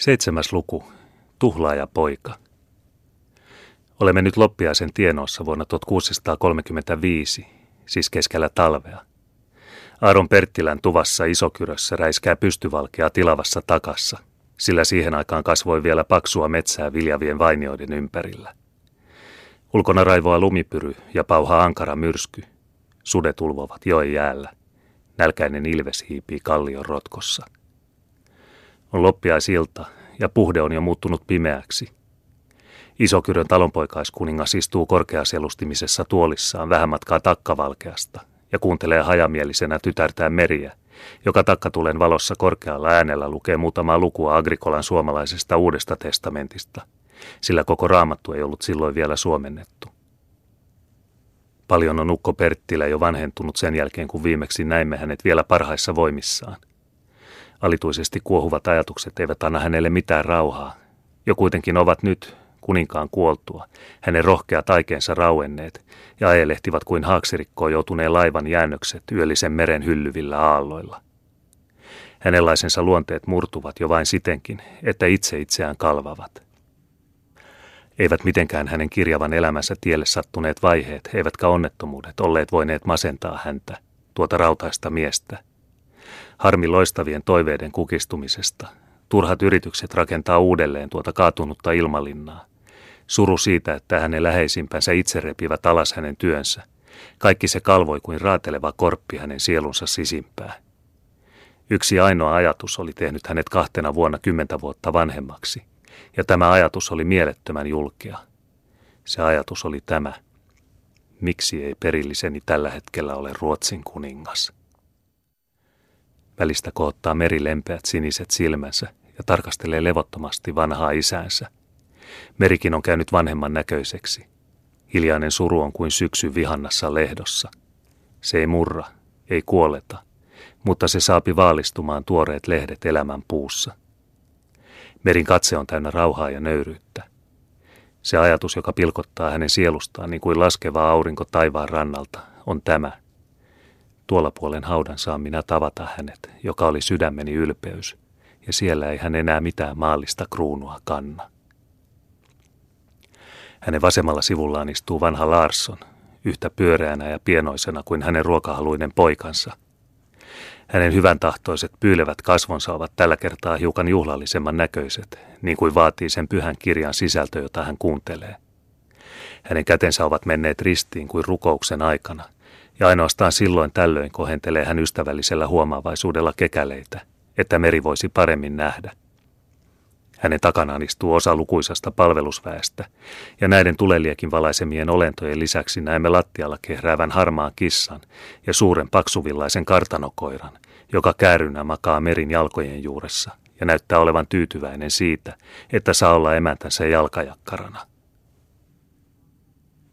Seitsemäs luku. Tuhlaaja poika. Olemme nyt loppiaisen tienoissa vuonna 1635, siis keskellä talvea. Aaron Perttilän tuvassa Isokyrössä räiskää pystyvalkea tilavassa takassa, sillä siihen aikaan kasvoi vielä paksua metsää viljavien vainioiden ympärillä. Ulkona raivoa lumipyry ja pauha ankara myrsky. Sudet ulvovat joen jäällä. Nälkäinen ilves hiipii kallion rotkossa. On loppiaisilta ja puhde on jo muuttunut pimeäksi. Isokyrön talonpoikaiskuningas istuu korkeaselustimisessa tuolissaan vähän matkaa takkavalkeasta ja kuuntelee hajamielisenä tytärtään meriä, joka takkatulen valossa korkealla äänellä lukee muutamaa lukua Agrikolan suomalaisesta uudesta testamentista, sillä koko raamattu ei ollut silloin vielä suomennettu. Paljon on Ukko Perttilä jo vanhentunut sen jälkeen, kun viimeksi näimme hänet vielä parhaissa voimissaan. Alituisesti kuohuvat ajatukset eivät anna hänelle mitään rauhaa. Jo kuitenkin ovat nyt, kuninkaan kuoltua, hänen rohkeat aikeensa rauenneet ja ajelehtivat kuin haaksirikkoon joutuneen laivan jäännökset yöllisen meren hyllyvillä aalloilla. Hänenlaisensa luonteet murtuvat jo vain sitenkin, että itse itseään kalvavat. Eivät mitenkään hänen kirjavan elämänsä tielle sattuneet vaiheet, eivätkä onnettomuudet olleet voineet masentaa häntä, tuota rautaista miestä – Harmi loistavien toiveiden kukistumisesta. Turhat yritykset rakentaa uudelleen tuota kaatunutta ilmalinnaa. Suru siitä, että hänen läheisimpänsä itse repivät alas hänen työnsä. Kaikki se kalvoi kuin raateleva korppi hänen sielunsa sisimpää. Yksi ainoa ajatus oli tehnyt hänet kahtena vuonna kymmentä vuotta vanhemmaksi, ja tämä ajatus oli mielettömän julkea. Se ajatus oli tämä. Miksi ei perilliseni tällä hetkellä ole Ruotsin kuningas? Välistä koottaa meri lempeät siniset silmänsä ja tarkastelee levottomasti vanhaa isäänsä. Merikin on käynyt vanhemman näköiseksi. Hiljainen suru on kuin syksy vihannassa lehdossa. Se ei murra, ei kuoleta, mutta se saapi vaalistumaan tuoreet lehdet elämän puussa. Merin katse on täynnä rauhaa ja nöyryyttä. Se ajatus, joka pilkottaa hänen sielustaan niin kuin laskeva aurinko taivaan rannalta, on tämä – Tuolla puolen haudan saan minä tavata hänet, joka oli sydämeni ylpeys, ja siellä ei hän enää mitään maallista kruunua kanna. Hänen vasemmalla sivullaan istuu vanha Larsson, yhtä pyöreänä ja pienoisena kuin hänen ruokahaluinen poikansa. Hänen hyvän tahtoiset pyylevät kasvonsa ovat tällä kertaa hiukan juhlallisemman näköiset, niin kuin vaatii sen pyhän kirjan sisältö, jota hän kuuntelee. Hänen kätensä ovat menneet ristiin kuin rukouksen aikana – ja ainoastaan silloin tällöin kohentelee hän ystävällisellä huomaavaisuudella kekäleitä, että meri voisi paremmin nähdä. Hänen takanaan istuu osa lukuisasta palvelusväestä, ja näiden tuleliekin valaisemien olentojen lisäksi näemme lattialla kehräävän harmaan kissan ja suuren paksuvillaisen kartanokoiran, joka käärynä makaa merin jalkojen juuressa ja näyttää olevan tyytyväinen siitä, että saa olla emäntänsä jalkajakkarana.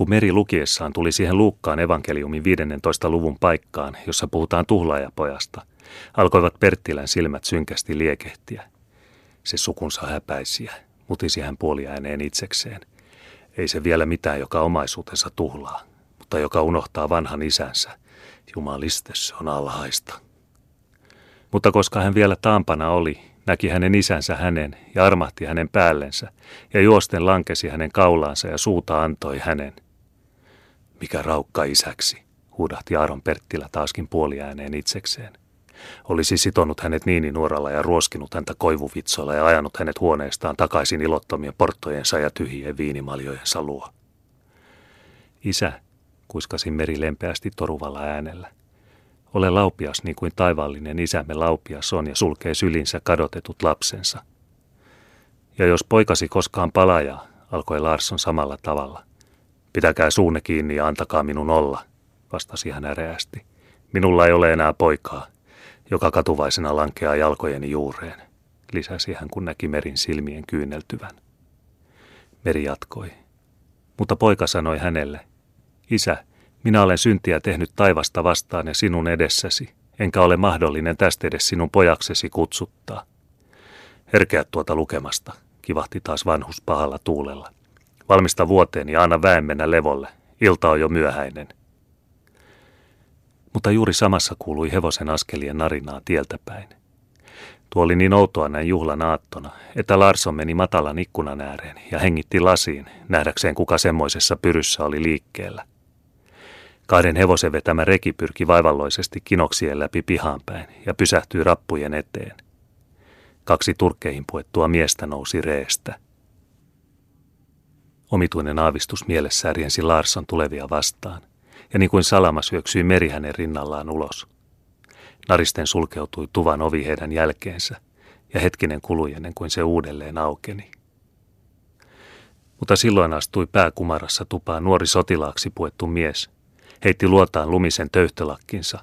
Kun Meri lukiessaan tuli siihen Luukkaan evankeliumin 15. luvun paikkaan, jossa puhutaan tuhlaajapojasta, alkoivat Perttilän silmät synkästi liekehtiä. Se sukunsa häpäisiä, mutisi hän puoliääneen itsekseen. Ei se vielä mitään, joka omaisuutensa tuhlaa, mutta joka unohtaa vanhan isänsä. Jumaliste, se on alhaista. Mutta koska hän vielä taampana oli, näki hänen isänsä hänen ja armahti hänen päällensä, ja juosten lankesi hänen kaulaansa ja suuta antoi hänen – mikä raukka isäksi, huudahti Aaron Perttilä taaskin puoliääneen itsekseen. Olisi sitonut hänet niini nuoralla ja ruoskinut häntä koivuvitsoilla ja ajanut hänet huoneestaan takaisin ilottomien porttojensa ja tyhjien viinimaljojensa luo. Isä, kuiskasi Meri lempeästi toruvalla äänellä. Ole laupias niin kuin taivaallinen isämme laupias on ja sulkee sylinsä kadotetut lapsensa. Ja jos poikasi koskaan palajaa, alkoi Larsson samalla tavalla. Pitäkää suunne kiinni ja antakaa minun olla, vastasi hän äreästi. Minulla ei ole enää poikaa, joka katuvaisena lankeaa jalkojeni juureen, lisäsi hän kun näki Merin silmien kyyneltyvän. Meri jatkoi. Mutta poika sanoi hänelle, Isä, minä olen syntiä tehnyt taivasta vastaan ja sinun edessäsi, enkä ole mahdollinen tästä edes sinun pojaksesi kutsuttaa. Herkeä tuota lukemasta, kivahti taas vanhus pahalla tuulella. Valmista vuoteen ja anna väen mennä levolle. Ilta on jo myöhäinen. Mutta juuri samassa kuului hevosen askelien narinaa tieltä päin. Tuo oli niin outoa näin juhlan aattona, että Larson meni matalan ikkunan ääreen ja hengitti lasiin, nähdäkseen kuka semmoisessa pyryssä oli liikkeellä. Kahden hevosen vetämä reki pyrki vaivalloisesti kinoksien läpi pihaan päin ja pysähtyi rappujen eteen. Kaksi turkkeihin puettua miestä nousi reestä. Omituinen aavistus mielessään riensi Larson tulevia vastaan, ja niin kuin salama syöksyi meri hänen rinnallaan ulos. Naristen sulkeutui tuvan ovi heidän jälkeensä, ja hetkinen kului ennen kuin se uudelleen aukeni. Mutta silloin astui pääkumarassa tupaan nuori sotilaaksi puettu mies, heitti luotaan lumisen töyhtölakkinsa,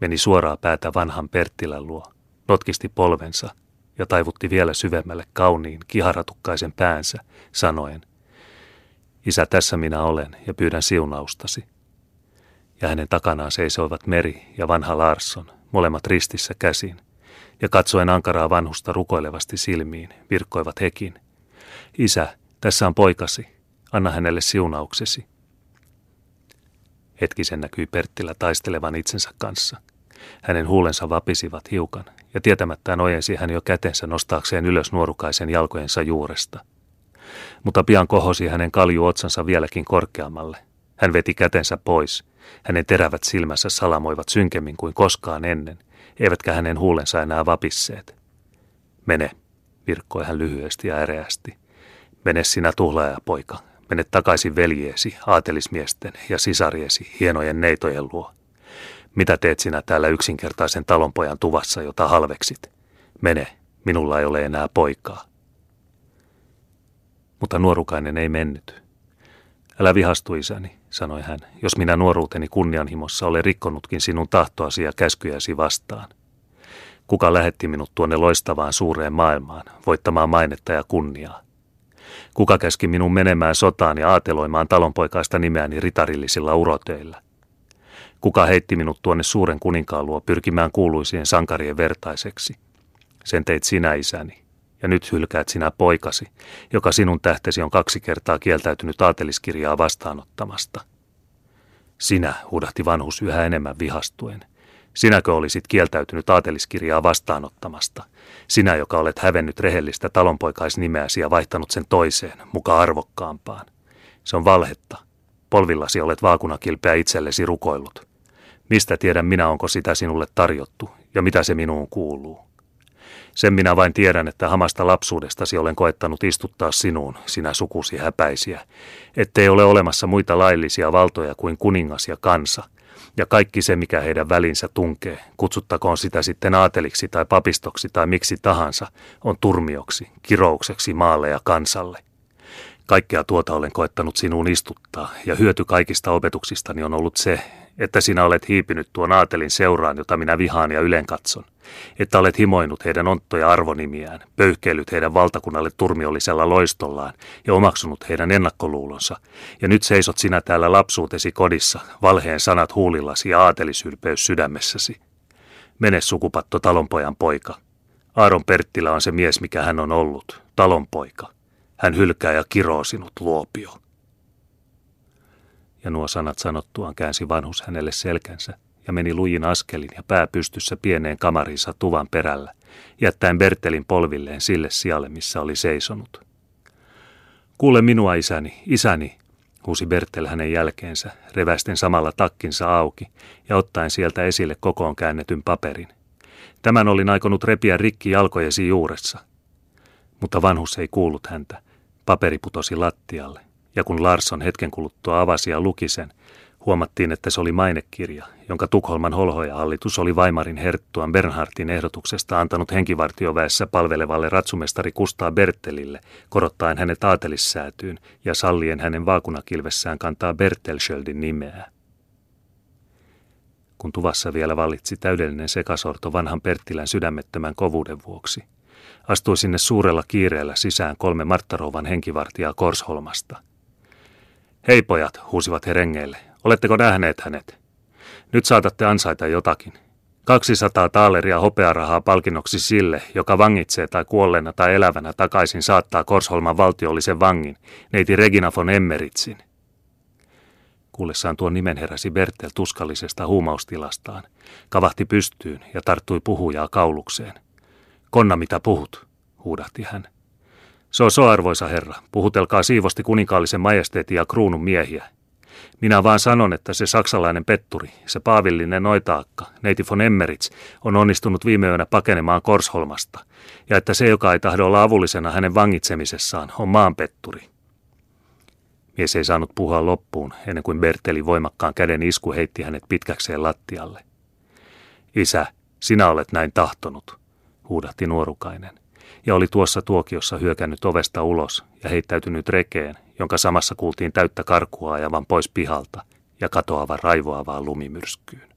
meni suoraa päätä vanhan Perttilän luo, notkisti polvensa ja taivutti vielä syvemmälle kauniin, kiharatukkaisen päänsä, sanoen, Isä, tässä minä olen ja pyydän siunaustasi. Ja hänen takanaan seisoivat Meri ja vanha Larsson, molemmat ristissä käsin, ja katsoen ankaraa vanhusta rukoilevasti silmiin, virkkoivat hekin. Isä, tässä on poikasi, anna hänelle siunauksesi. Hetkisen näkyi Perttilä taistelevan itsensä kanssa. Hänen huulensa vapisivat hiukan, ja tietämättään ojensi hän jo kätensä nostaakseen ylös nuorukaisen jalkojensa juuresta. Mutta pian kohosi hänen kaljuotsansa vieläkin korkeammalle. Hän veti kätensä pois. Hänen terävät silmänsä salamoivat synkemmin kuin koskaan ennen, eivätkä hänen huulensa enää vapisseet. Mene, virkkoi hän lyhyesti ja äreästi. Mene sinä tuhlaaja, poika, Mene takaisin veljeesi, aatelismiesten ja sisariesi hienojen neitojen luo. Mitä teet sinä täällä yksinkertaisen talonpojan tuvassa, jota halveksit? Mene, minulla ei ole enää poikaa. Mutta nuorukainen ei mennyt. Älä vihastu isäni, sanoi hän, jos minä nuoruuteni kunnianhimossa olen rikkonutkin sinun tahtoasi ja käskyjäsi vastaan. Kuka lähetti minut tuonne loistavaan suureen maailmaan, voittamaan mainetta ja kunniaa? Kuka käski minun menemään sotaan ja aateloimaan talonpoikaista nimeäni ritarillisilla urotöillä? Kuka heitti minut tuonne suuren kuninkaan luo pyrkimään kuuluisien sankarien vertaiseksi? Sen teit sinä isäni, ja nyt hylkäät sinä poikasi, joka sinun tähtesi on kaksi kertaa kieltäytynyt aateliskirjaa vastaanottamasta. Sinä, huudahti vanhus yhä enemmän vihastuen. Sinäkö olisit kieltäytynyt aateliskirjaa vastaanottamasta? Sinä, joka olet hävennyt rehellistä talonpoikaisnimeäsi ja vaihtanut sen toiseen, muka arvokkaampaan. Se on valhetta. Polvillasi olet vaakunakilpeä itsellesi rukoillut. Mistä tiedän minä, onko sitä sinulle tarjottu ja mitä se minuun kuuluu. Sen minä vain tiedän, että hamasta lapsuudestasi olen koettanut istuttaa sinuun, sinä sukusi häpäisiä, ettei ole olemassa muita laillisia valtoja kuin kuningas ja kansa – ja kaikki se, mikä heidän välinsä tunkee, kutsuttakoon sitä sitten aateliksi tai papistoksi tai miksi tahansa, on turmioksi, kiroukseksi maalle ja kansalle. Kaikkea tuota olen koettanut sinuun istuttaa, ja hyöty kaikista opetuksistani on ollut se, että sinä olet hiipinyt tuon aatelin seuraan, jota minä vihaan ja ylen katson, että olet himoinut heidän onttoja arvonimiään, pöyhkeillyt heidän valtakunnalle turmiollisella loistollaan ja omaksunut heidän ennakkoluulonsa, ja nyt seisot sinä täällä lapsuutesi kodissa, valheen sanat huulillasi ja aatelisylpeys sydämessäsi. Mene sukupatto talonpojan poika. Aaron Perttilä on se mies, mikä hän on ollut, talonpoika. Hän hylkää ja kiroo sinut luopio ja nuo sanat sanottuaan käänsi vanhus hänelle selkänsä ja meni lujin askelin ja pää pystyssä pieneen kamarinsa tuvan perällä, jättäen Bertelin polvilleen sille sijalle, missä oli seisonut. Kuule minua, isäni, isäni, huusi Bertel hänen jälkeensä, reväisten samalla takkinsa auki ja ottaen sieltä esille kokoon käännetyn paperin. Tämän olin aikonut repiä rikki jalkojesi juuressa. Mutta vanhus ei kuullut häntä. Paperi putosi lattialle ja kun Larsson hetken kuluttua avasi ja luki sen, huomattiin, että se oli mainekirja, jonka Tukholman holhoja-hallitus oli Weimarin herttuan Bernhardin ehdotuksesta antanut henkivartioväessä palvelevalle ratsumestari Kustaa Bertelille, korottaen hänet aatelissäätyyn ja sallien hänen vaakunakilvessään kantaa Bertelschöldin nimeä. Kun tuvassa vielä vallitsi täydellinen sekasorto vanhan Perttilän sydämettömän kovuuden vuoksi, astui sinne suurella kiireellä sisään kolme Marttarouvan henkivartijaa Korsholmasta – Hei pojat, huusivat he rengeille. Oletteko nähneet hänet? Nyt saatatte ansaita jotakin. 200 taaleria hopearahaa palkinnoksi sille, joka vangitsee tai kuolleena tai elävänä takaisin saattaa Korsholman valtiollisen vangin, neiti Regina von Emmeritsin. Kuullessaan tuon nimen heräsi Bertel tuskallisesta huumaustilastaan, kavahti pystyyn ja tarttui puhujaa kaulukseen. Konna, mitä puhut, huudahti hän. So, so, arvoisa herra, puhutelkaa siivosti kuninkaallisen majesteetin ja kruunun miehiä. Minä vaan sanon, että se saksalainen petturi, se paavillinen noitaakka, neiti von Emmerits, on onnistunut viime yönä pakenemaan Korsholmasta, ja että se, joka ei tahdo olla avullisena hänen vangitsemisessaan, on maanpetturi. Mies ei saanut puhua loppuun, ennen kuin Berteli voimakkaan käden isku heitti hänet pitkäkseen lattialle. Isä, sinä olet näin tahtonut, huudahti nuorukainen, ja oli tuossa tuokiossa hyökännyt ovesta ulos ja heittäytynyt rekeen, jonka samassa kuultiin täyttä karkua ajavan pois pihalta ja katoavan raivoavaan lumimyrskyyn.